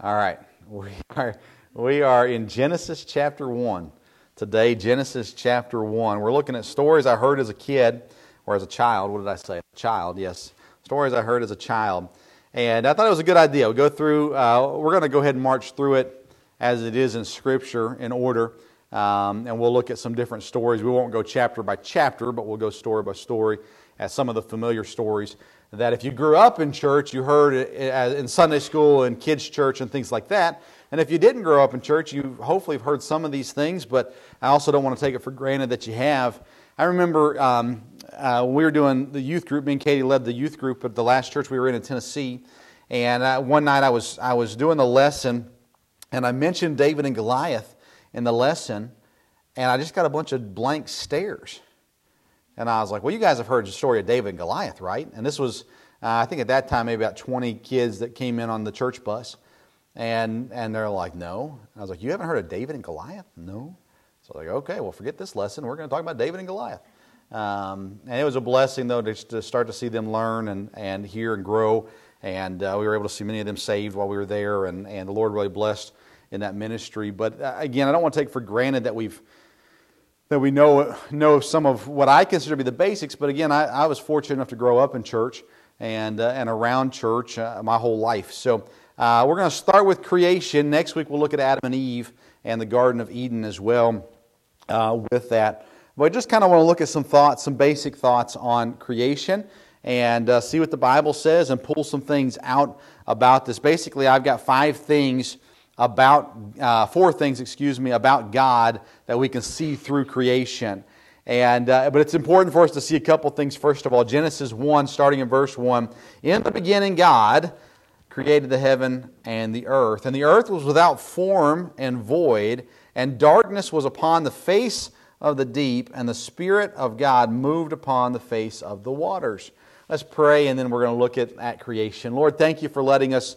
All right. We are, we are in Genesis chapter 1. Today, Genesis chapter 1. We're looking at stories I heard as a kid, or as a child. What did I say? Child, yes. Stories I heard as a child. And I thought it was a good idea. We'll go through, uh, we're going to go ahead and march through it as it is in Scripture in order. Um, and we'll look at some different stories. We won't go chapter by chapter, but we'll go story by story at some of the familiar stories that if you grew up in church, you heard in Sunday school and kids' church and things like that. And if you didn't grow up in church, you hopefully have heard some of these things, but I also don't want to take it for granted that you have. I remember um, uh, we were doing the youth group. Me and Katie led the youth group at the last church we were in in Tennessee. And uh, one night I was, I was doing the lesson, and I mentioned David and Goliath in the lesson, and I just got a bunch of blank stares. And I was like, well, you guys have heard the story of David and Goliath, right? And this was, uh, I think at that time, maybe about 20 kids that came in on the church bus. And, and they're like, no. And I was like, you haven't heard of David and Goliath? No. So I was like, okay, well, forget this lesson. We're going to talk about David and Goliath. Um, and it was a blessing, though, to, to, start to see them learn and, and hear and grow. And uh, we were able to see many of them saved while we were there. And, and the Lord really blessed in that ministry. But uh, again, I don't want to take for granted that we've that we know, know some of what I consider to be the basics. But again, I, I was fortunate enough to grow up in church and, uh, and around church uh, my whole life. So uh, we're going to start with creation. Next week, we'll look at Adam and Eve and the Garden of Eden as well uh, with that. But I just kind of want to look at some thoughts, some basic thoughts on creation and uh, see what the Bible says and pull some things out about this. Basically, I've got five things about, uh, four things, excuse me, about God that we can see through creation. And, uh, but it's important for us to see a couple things. First of all, Genesis 1, starting in verse 1. In the beginning, God created the heaven and the earth. And the earth was without form and void, and darkness was upon the face of the deep, and the Spirit of God moved upon the face of the waters. Let's pray, and then we're going to look at, at creation. Lord, thank you for letting us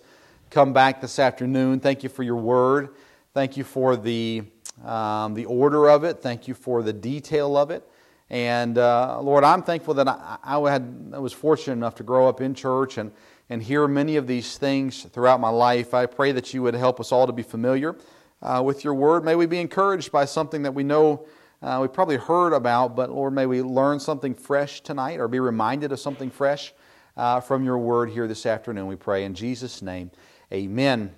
come back this afternoon. Thank you for your word. Thank you for the, um, the order of it. Thank you for the detail of it. And uh, Lord, I'm thankful that I, I, had, I was fortunate enough to grow up in church and, and hear many of these things throughout my life. I pray that you would help us all to be familiar uh, with your word. May we be encouraged by something that we know uh, we probably heard about, but Lord, may we learn something fresh tonight or be reminded of something fresh uh, from your word here this afternoon. We pray in Jesus' name. Amen.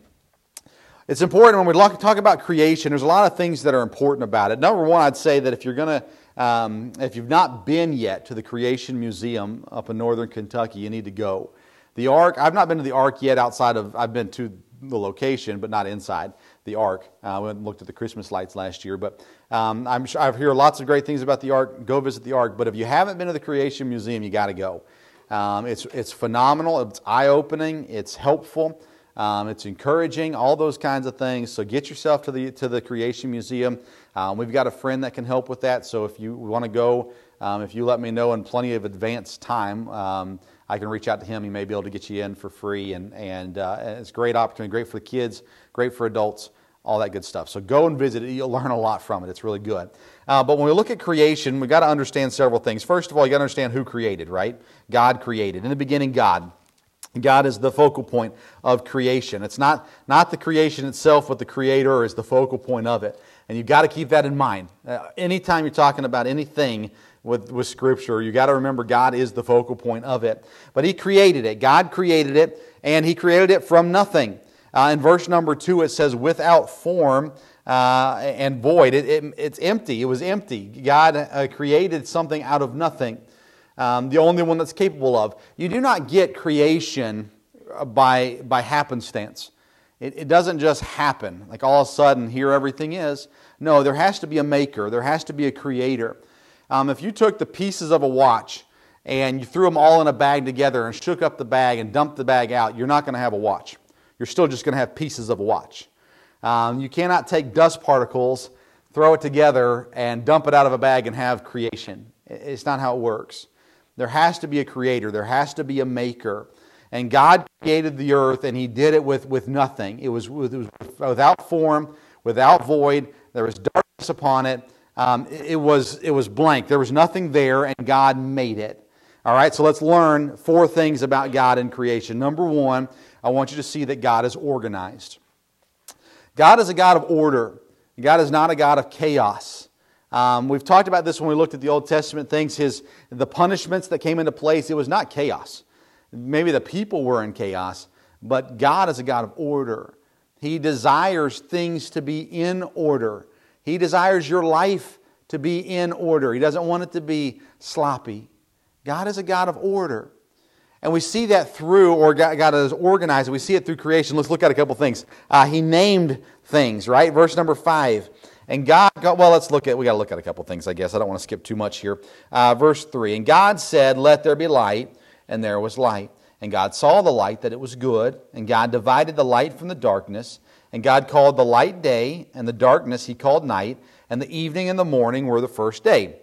It's important when we talk about creation, there's a lot of things that are important about it. Number one, I'd say that if you're going to, um, if you've not been yet to the Creation Museum up in northern Kentucky, you need to go. The Ark, I've not been to the Ark yet outside of, I've been to the location, but not inside the Ark. Uh, and looked at the Christmas lights last year, but um, I'm sure, I've heard lots of great things about the Ark. Go visit the Ark. But if you haven't been to the Creation Museum, you got to go. Um, it's, it's phenomenal, it's eye opening, it's helpful. Um, it's encouraging, all those kinds of things. So get yourself to the, to the Creation Museum. Um, we've got a friend that can help with that. So if you want to go, um, if you let me know in plenty of advance time, um, I can reach out to him. He may be able to get you in for free. And, and uh, it's a great opportunity, great for the kids, great for adults, all that good stuff. So go and visit it. You'll learn a lot from it. It's really good. Uh, but when we look at creation, we've got to understand several things. First of all, you got to understand who created, right? God created. In the beginning, God. God is the focal point of creation. It's not, not the creation itself, but the Creator is the focal point of it. And you've got to keep that in mind. Uh, anytime you're talking about anything with, with Scripture, you've got to remember God is the focal point of it. But He created it. God created it, and He created it from nothing. Uh, in verse number two, it says, without form uh, and void. It, it, it's empty. It was empty. God uh, created something out of nothing um, the only one that's capable of. You do not get creation uh, by, by happenstance. It, it doesn't just happen, like all of a sudden, here everything is. No, there has to be a maker, there has to be a creator. Um, if you took the pieces of a watch and you threw them all in a bag together and shook up the bag and dumped the bag out, you're not going to have a watch. You're still just going to have pieces of a watch. Um, you cannot take dust particles, throw it together, and dump it out of a bag and have creation. It's not how it works. There has to be a creator, there has to be a maker. And God created the earth, and He did it with, with nothing. It was, it was without form, without void. There was darkness upon it. Um, it, was, it was blank. There was nothing there, and God made it. All right, so let's learn four things about God and creation. Number one, I want you to see that God is organized. God is a God of order. God is not a God of chaos. Um, we've talked about this when we looked at the Old Testament things. His the punishments that came into place. It was not chaos. Maybe the people were in chaos, but God is a God of order. He desires things to be in order. He desires your life to be in order. He doesn't want it to be sloppy. God is a God of order. And we see that through, or God is organized, we see it through creation. Let's look at a couple things. Uh, he named things, right? Verse number five. And God, well, let's look at, we got to look at a couple things, I guess. I don't want to skip too much here. Uh, verse 3 And God said, Let there be light, and there was light. And God saw the light that it was good, and God divided the light from the darkness. And God called the light day, and the darkness he called night, and the evening and the morning were the first day.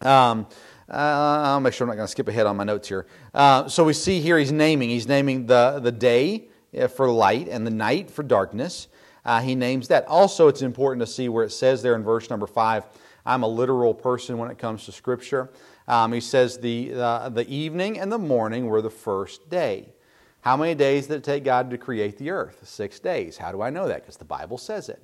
Um, uh, I'll make sure I'm not going to skip ahead on my notes here. Uh, so we see here he's naming. He's naming the, the day uh, for light and the night for darkness uh, he names that. Also, it's important to see where it says there in verse number 5 I'm a literal person when it comes to Scripture. Um, he says the, uh, the evening and the morning were the first day. How many days did it take God to create the earth? Six days. How do I know that? Because the Bible says it.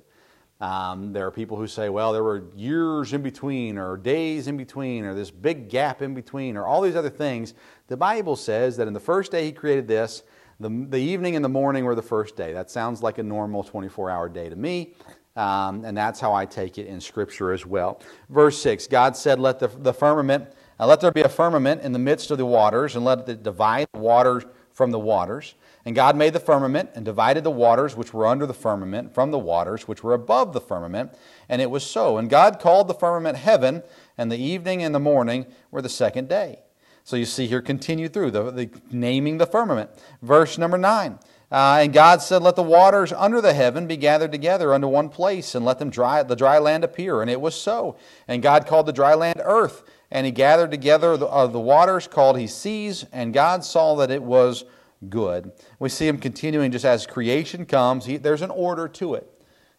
Um, there are people who say, well, there were years in between, or days in between, or this big gap in between, or all these other things. The Bible says that in the first day He created this, the, the evening and the morning were the first day. That sounds like a normal 24 hour day to me. Um, and that's how I take it in Scripture as well. Verse 6 God said, Let the, the firmament, uh, let there be a firmament in the midst of the waters, and let it divide the waters from the waters. And God made the firmament and divided the waters which were under the firmament from the waters which were above the firmament. And it was so. And God called the firmament heaven, and the evening and the morning were the second day. So you see here, continue through the, the naming the firmament. Verse number nine. Uh, and God said, Let the waters under the heaven be gathered together unto one place, and let them dry, the dry land appear. And it was so. And God called the dry land earth, and he gathered together the, uh, the waters called he seas, and God saw that it was good. We see him continuing just as creation comes, he, there's an order to it.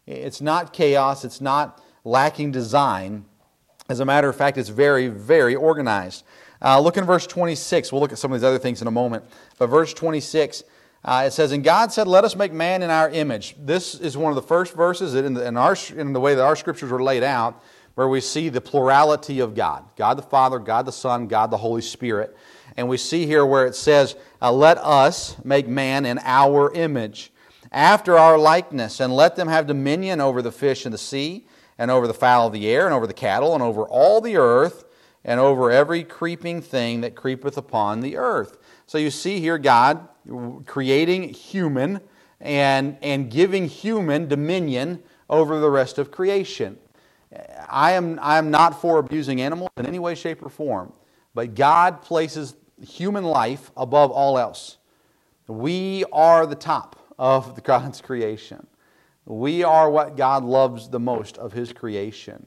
It's not chaos, it's not lacking design. As a matter of fact, it's very, very organized. Uh, look in verse 26. We'll look at some of these other things in a moment. But verse 26, uh, it says, And God said, Let us make man in our image. This is one of the first verses in the, in, our, in the way that our scriptures were laid out where we see the plurality of God God the Father, God the Son, God the Holy Spirit. And we see here where it says, uh, Let us make man in our image, after our likeness, and let them have dominion over the fish in the sea, and over the fowl of the air, and over the cattle, and over all the earth and over every creeping thing that creepeth upon the earth. So you see here God creating human and, and giving human dominion over the rest of creation. I am, I am not for abusing animals in any way, shape, or form, but God places human life above all else. We are the top of God's creation. We are what God loves the most of His creation.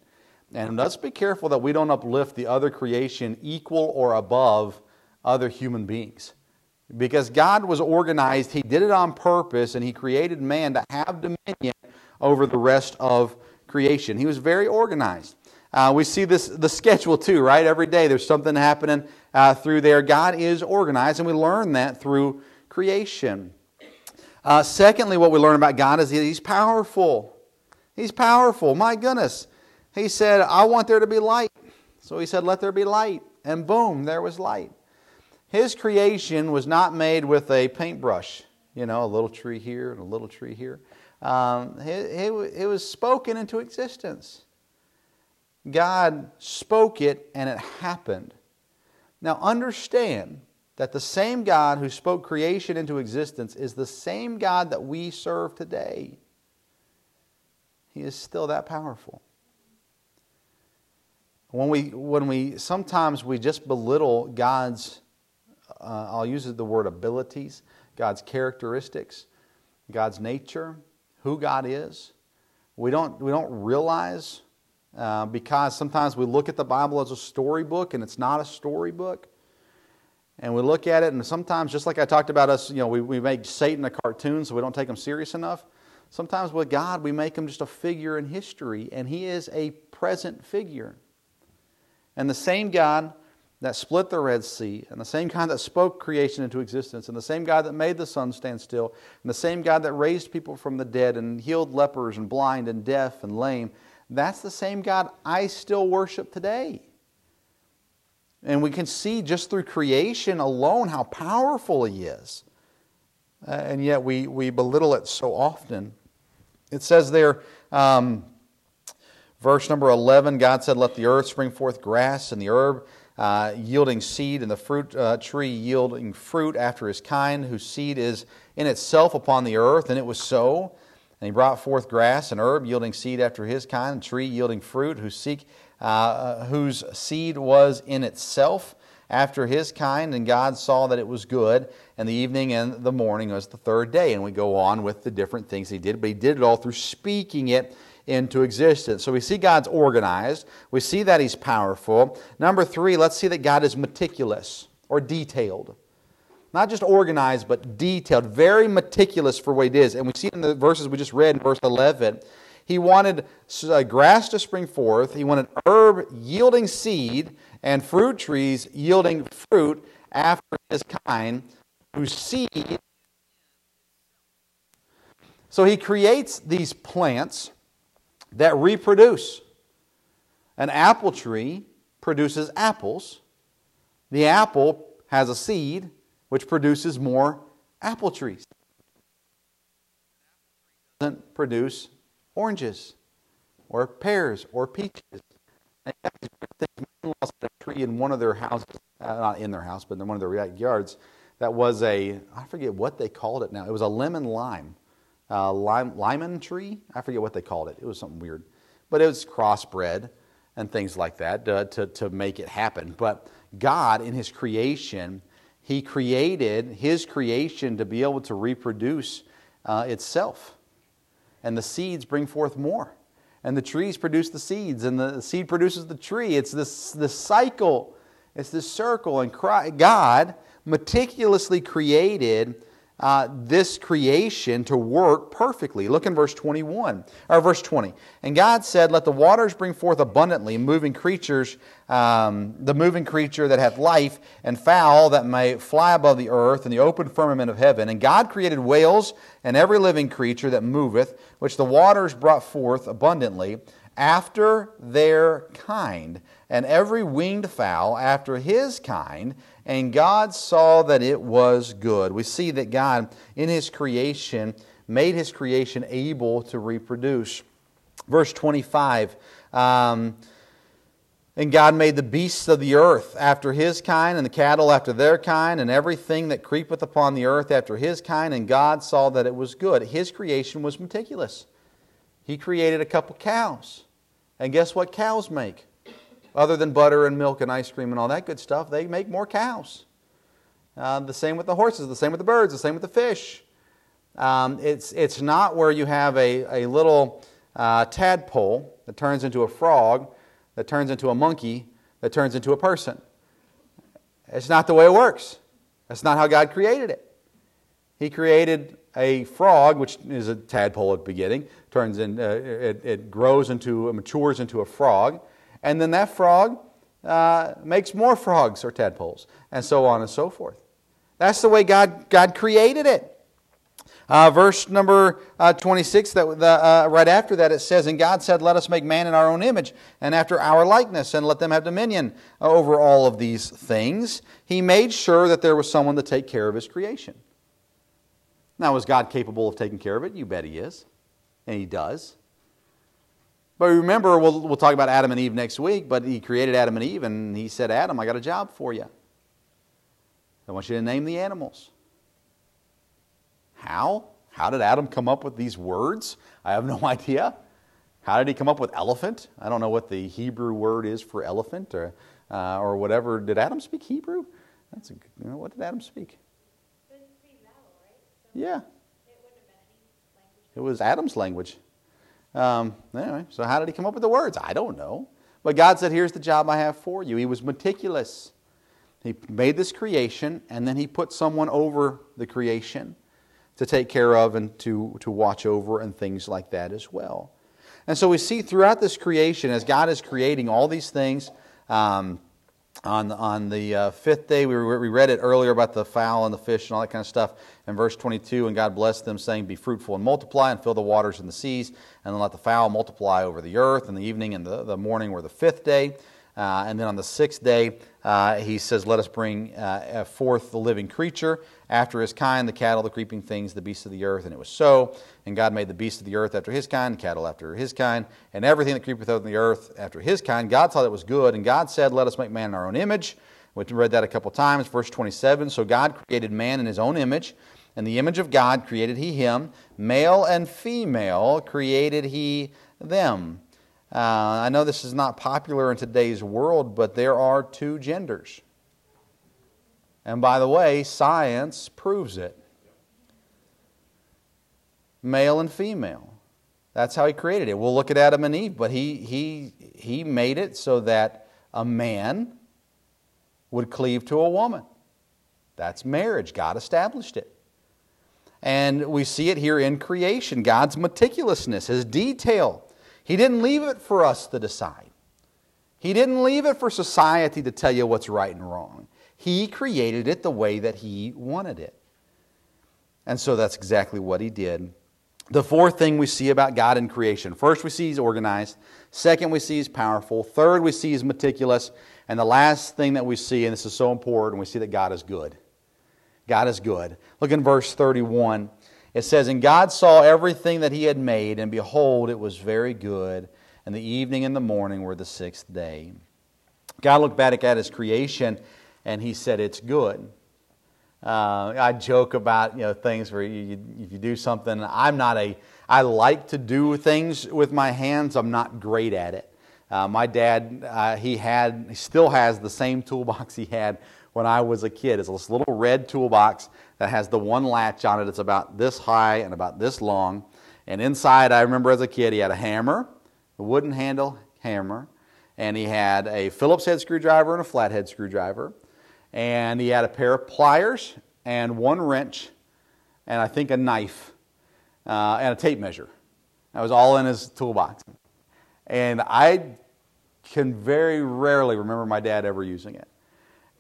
And let's be careful that we don't uplift the other creation equal or above other human beings. Because God was organized, He did it on purpose, and He created man to have dominion over the rest of creation. He was very organized. Uh, we see this the schedule too, right? Every day there's something happening uh, through there. God is organized, and we learn that through creation. Uh, secondly, what we learn about God is that He's powerful. He's powerful. My goodness. He said, I want there to be light. So he said, Let there be light. And boom, there was light. His creation was not made with a paintbrush, you know, a little tree here and a little tree here. Um, it, it, it was spoken into existence. God spoke it and it happened. Now understand that the same God who spoke creation into existence is the same God that we serve today. He is still that powerful. When we, when we sometimes we just belittle God's, uh, I'll use the word abilities, God's characteristics, God's nature, who God is. We don't, we don't realize uh, because sometimes we look at the Bible as a storybook and it's not a storybook. And we look at it, and sometimes, just like I talked about us, you know, we, we make Satan a cartoon so we don't take him serious enough. Sometimes with God, we make him just a figure in history, and he is a present figure. And the same God that split the Red Sea, and the same God that spoke creation into existence, and the same God that made the sun stand still, and the same God that raised people from the dead and healed lepers and blind and deaf and lame, that's the same God I still worship today. And we can see just through creation alone how powerful He is. Uh, and yet we, we belittle it so often. It says there, um, verse number 11 God said, Let the earth spring forth grass and the herb uh, yielding seed, and the fruit uh, tree yielding fruit after his kind, whose seed is in itself upon the earth. And it was so. And he brought forth grass and herb yielding seed after his kind, and tree yielding fruit, whose, seek, uh, whose seed was in itself after his kind. And God saw that it was good. And the evening and the morning was the third day. And we go on with the different things he did, but he did it all through speaking it into existence. So we see God's organized. We see that He's powerful. Number three, let's see that God is meticulous or detailed. Not just organized, but detailed, very meticulous for what it is. And we see in the verses we just read in verse 11, He wanted uh, grass to spring forth, He wanted herb yielding seed, and fruit trees yielding fruit after His kind, whose seed. So He creates these plants that reproduce. An apple tree produces apples. The apple has a seed which produces more apple trees. Doesn't produce oranges or pears or peaches. And lost a tree in one of their houses, uh, not in their house, but in one of their yards. That was a, I forget what they called it now. It was a lemon lime uh, lime, lemon tree. I forget what they called it. It was something weird. But it was crossbred and things like that uh, to, to make it happen. But God, in His creation, He created His creation to be able to reproduce uh, itself. And the seeds bring forth more. And the trees produce the seeds, and the seed produces the tree. It's this, this cycle, it's this circle. And God meticulously created uh, this creation to work perfectly. Look in verse 21, or verse 20. And God said, Let the waters bring forth abundantly moving creatures, um, the moving creature that hath life, and fowl that may fly above the earth, and the open firmament of heaven. And God created whales and every living creature that moveth, which the waters brought forth abundantly, after their kind, and every winged fowl after his kind and God saw that it was good. We see that God, in His creation, made His creation able to reproduce. Verse 25. Um, and God made the beasts of the earth after his kind, and the cattle after their kind, and everything that creepeth upon the earth after his kind. And God saw that it was good. His creation was meticulous. He created a couple cows. And guess what cows make? Other than butter and milk and ice cream and all that good stuff, they make more cows. Uh, the same with the horses, the same with the birds, the same with the fish. Um, it's, it's not where you have a, a little uh, tadpole that turns into a frog, that turns into a monkey, that turns into a person. It's not the way it works. That's not how God created it. He created a frog, which is a tadpole at the beginning, turns in, uh, it, it grows into, matures into a frog and then that frog uh, makes more frogs or tadpoles, and so on and so forth. That's the way God, God created it. Uh, verse number uh, 26, that, the, uh, right after that, it says, And God said, Let us make man in our own image, and after our likeness, and let them have dominion over all of these things. He made sure that there was someone to take care of his creation. Now, is God capable of taking care of it? You bet he is. And he does. But remember, we'll, we'll talk about Adam and Eve next week, but he created Adam and Eve and he said, Adam, I got a job for you. I want you to name the animals. How? How did Adam come up with these words? I have no idea. How did he come up with elephant? I don't know what the Hebrew word is for elephant or, uh, or whatever. Did Adam speak Hebrew? That's a, you know, what did Adam speak? Yeah. It was Adam's language. Um, anyway, so how did he come up with the words? I don't know. But God said, Here's the job I have for you. He was meticulous. He made this creation, and then he put someone over the creation to take care of and to, to watch over and things like that as well. And so we see throughout this creation, as God is creating all these things, um, on, on the uh, fifth day, we, we read it earlier about the fowl and the fish and all that kind of stuff. In verse 22, and God blessed them, saying, Be fruitful and multiply, and fill the waters and the seas, and then let the fowl multiply over the earth. And the evening and the, the morning were the fifth day. Uh, and then on the sixth day, uh, he says, Let us bring uh, forth the living creature after his kind, the cattle, the creeping things, the beasts of the earth. And it was so. And God made the beasts of the earth after his kind, the cattle after his kind, and everything that creepeth over the earth after his kind. God saw that it was good. And God said, Let us make man in our own image. We read that a couple times. Verse 27 So God created man in his own image. and the image of God created he him. Male and female created he them. Uh, I know this is not popular in today's world, but there are two genders. And by the way, science proves it male and female. That's how he created it. We'll look at Adam and Eve, but he, he, he made it so that a man would cleave to a woman. That's marriage. God established it. And we see it here in creation God's meticulousness, His detail. He didn't leave it for us to decide. He didn't leave it for society to tell you what's right and wrong. He created it the way that He wanted it. And so that's exactly what He did. The fourth thing we see about God in creation first, we see He's organized. Second, we see He's powerful. Third, we see He's meticulous. And the last thing that we see, and this is so important, we see that God is good. God is good. Look in verse 31. It says, And God saw everything that he had made, and behold, it was very good. And the evening and the morning were the sixth day. God looked back at his creation, and he said, It's good. Uh, I joke about you know things where you, you, if you do something, I'm not a. I like to do things with my hands. I'm not great at it. Uh, my dad, uh, he had, he still has the same toolbox he had when I was a kid. It's this little red toolbox that has the one latch on it. It's about this high and about this long. And inside, I remember as a kid, he had a hammer, a wooden handle hammer, and he had a Phillips head screwdriver and a flathead screwdriver. And he had a pair of pliers and one wrench, and I think a knife uh, and a tape measure. That was all in his toolbox. And I can very rarely remember my dad ever using it.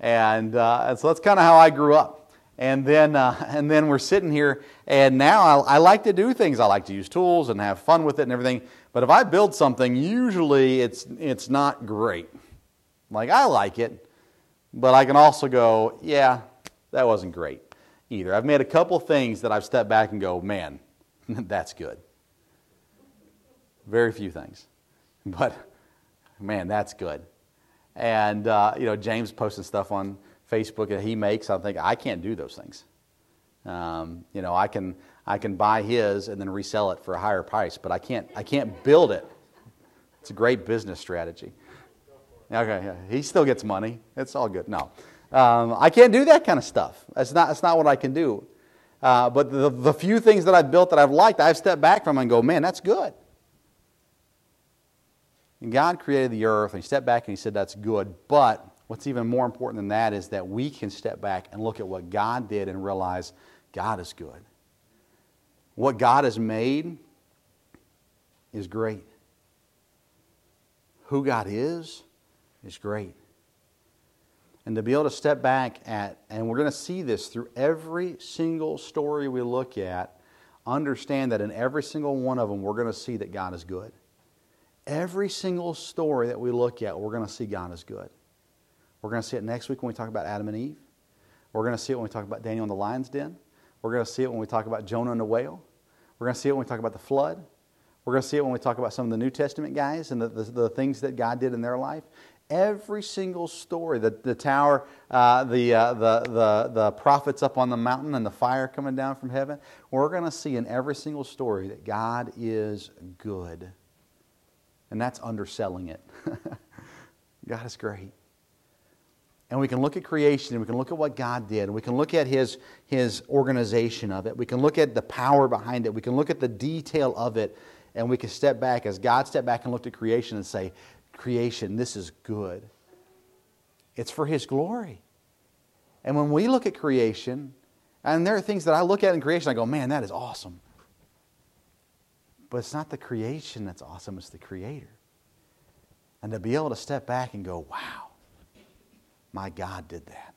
And, uh, and so that's kind of how I grew up. And then, uh, and then we're sitting here, and now I, I, like to do things. I like to use tools and have fun with it and everything. But if I build something, usually it's, it's not great. Like, I like it, but I can also go, yeah, that wasn't great either. I've made a couple things that I've stepped back and go, man, that's good. Very few things. But, man, that's good. And, uh, you know, James posting stuff on Facebook that he makes. I think, I can't do those things. Um, you know, I can, I can buy his and then resell it for a higher price, but I can't, I can't build it. It's a great business strategy. Okay, yeah. he still gets money. It's all good. No, um, I can't do that kind of stuff. That's not, that's not what I can do. Uh, but the, the few things that I've built that I've liked, I've stepped back from and go, man, that's good. And God created the earth, and He stepped back and He said, That's good. But what's even more important than that is that we can step back and look at what God did and realize God is good. What God has made is great. Who God is is great. And to be able to step back at, and we're going to see this through every single story we look at, understand that in every single one of them, we're going to see that God is good. Every single story that we look at, we're going to see God is good. We're going to see it next week when we talk about Adam and Eve. We're going to see it when we talk about Daniel in the lion's den. We're going to see it when we talk about Jonah and the whale. We're going to see it when we talk about the flood. We're going to see it when we talk about some of the New Testament guys and the, the, the things that God did in their life. Every single story, the, the tower, uh, the, uh, the, the, the prophets up on the mountain and the fire coming down from heaven, we're going to see in every single story that God is good. And that's underselling it. God is great. And we can look at creation and we can look at what God did. And we can look at his, his organization of it. We can look at the power behind it. We can look at the detail of it. And we can step back as God stepped back and looked at creation and say, Creation, this is good. It's for His glory. And when we look at creation, and there are things that I look at in creation, I go, man, that is awesome. But it's not the creation that's awesome, it's the Creator. And to be able to step back and go, wow, My God did that.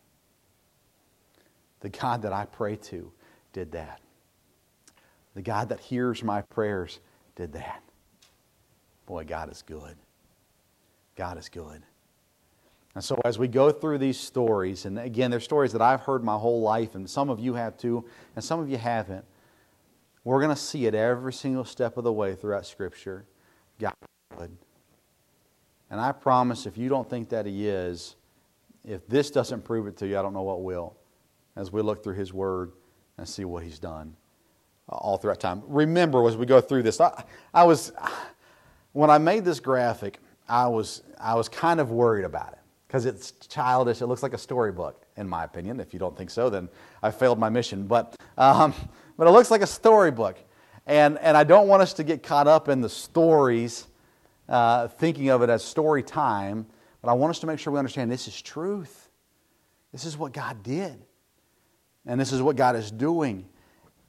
The God that I pray to did that. The God that hears my prayers did that. Boy, God is good. God is good. And so, as we go through these stories, and again, they're stories that I've heard my whole life, and some of you have too, and some of you haven't, we're going to see it every single step of the way throughout Scripture. God is good. And I promise, if you don't think that He is, if this doesn't prove it to you, I don't know what will, as we look through His Word and see what He's done all throughout time. Remember, as we go through this, I, I was, when I made this graphic, I was, I was kind of worried about it because it's childish. It looks like a storybook, in my opinion. If you don't think so, then I failed my mission. But, um, but it looks like a storybook. And, and I don't want us to get caught up in the stories, uh, thinking of it as story time, but I want us to make sure we understand this is truth. This is what God did. And this is what God is doing.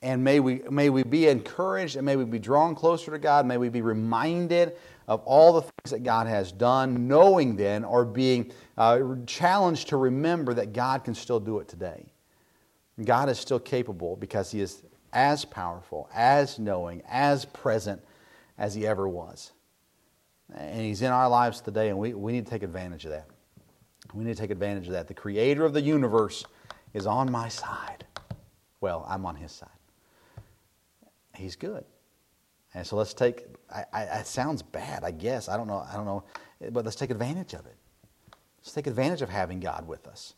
And may we, may we be encouraged and may we be drawn closer to God. May we be reminded of all the things that God has done, knowing then or being uh, challenged to remember that God can still do it today. God is still capable because He is as powerful, as knowing, as present as He ever was. And He's in our lives today, and we, we need to take advantage of that. We need to take advantage of that. The Creator of the universe is on my side. Well, I'm on His side. He's good. And so let's take, I, I, it sounds bad, I guess. I don't know, I don't know, but let's take advantage of it. Let's take advantage of having God with us.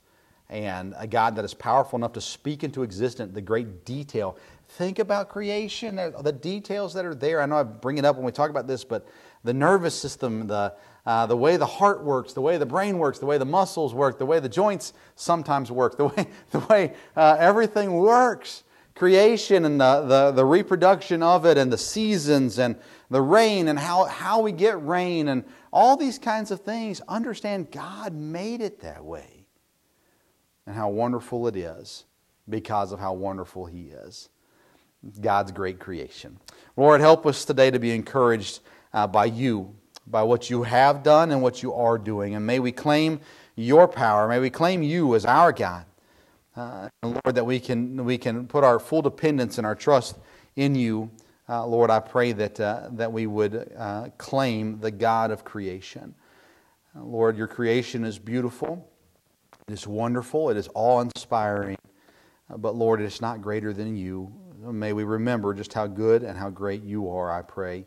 And a God that is powerful enough to speak into existence the great detail. Think about creation, the details that are there. I know I bring it up when we talk about this, but the nervous system, the, uh, the way the heart works, the way the brain works, the way the muscles work, the way the joints sometimes work, the way, the way uh, everything works creation and the, the, the, reproduction of it and the seasons and the rain and how, how we get rain and all these kinds of things, understand God made it that way and how wonderful it is because of how wonderful He is. God's great creation. Lord, help us today to be encouraged uh, by you, by what you have done and what you are doing. And may we claim your power. May we claim you as our God. Uh, Lord, that we can, we can put our full dependence and our trust in you. Uh, Lord, I pray that, uh, that we would uh, claim the God of creation. Uh, Lord, your creation is beautiful, it is wonderful, it is awe inspiring, but Lord, it is not greater than you. May we remember just how good and how great you are, I pray.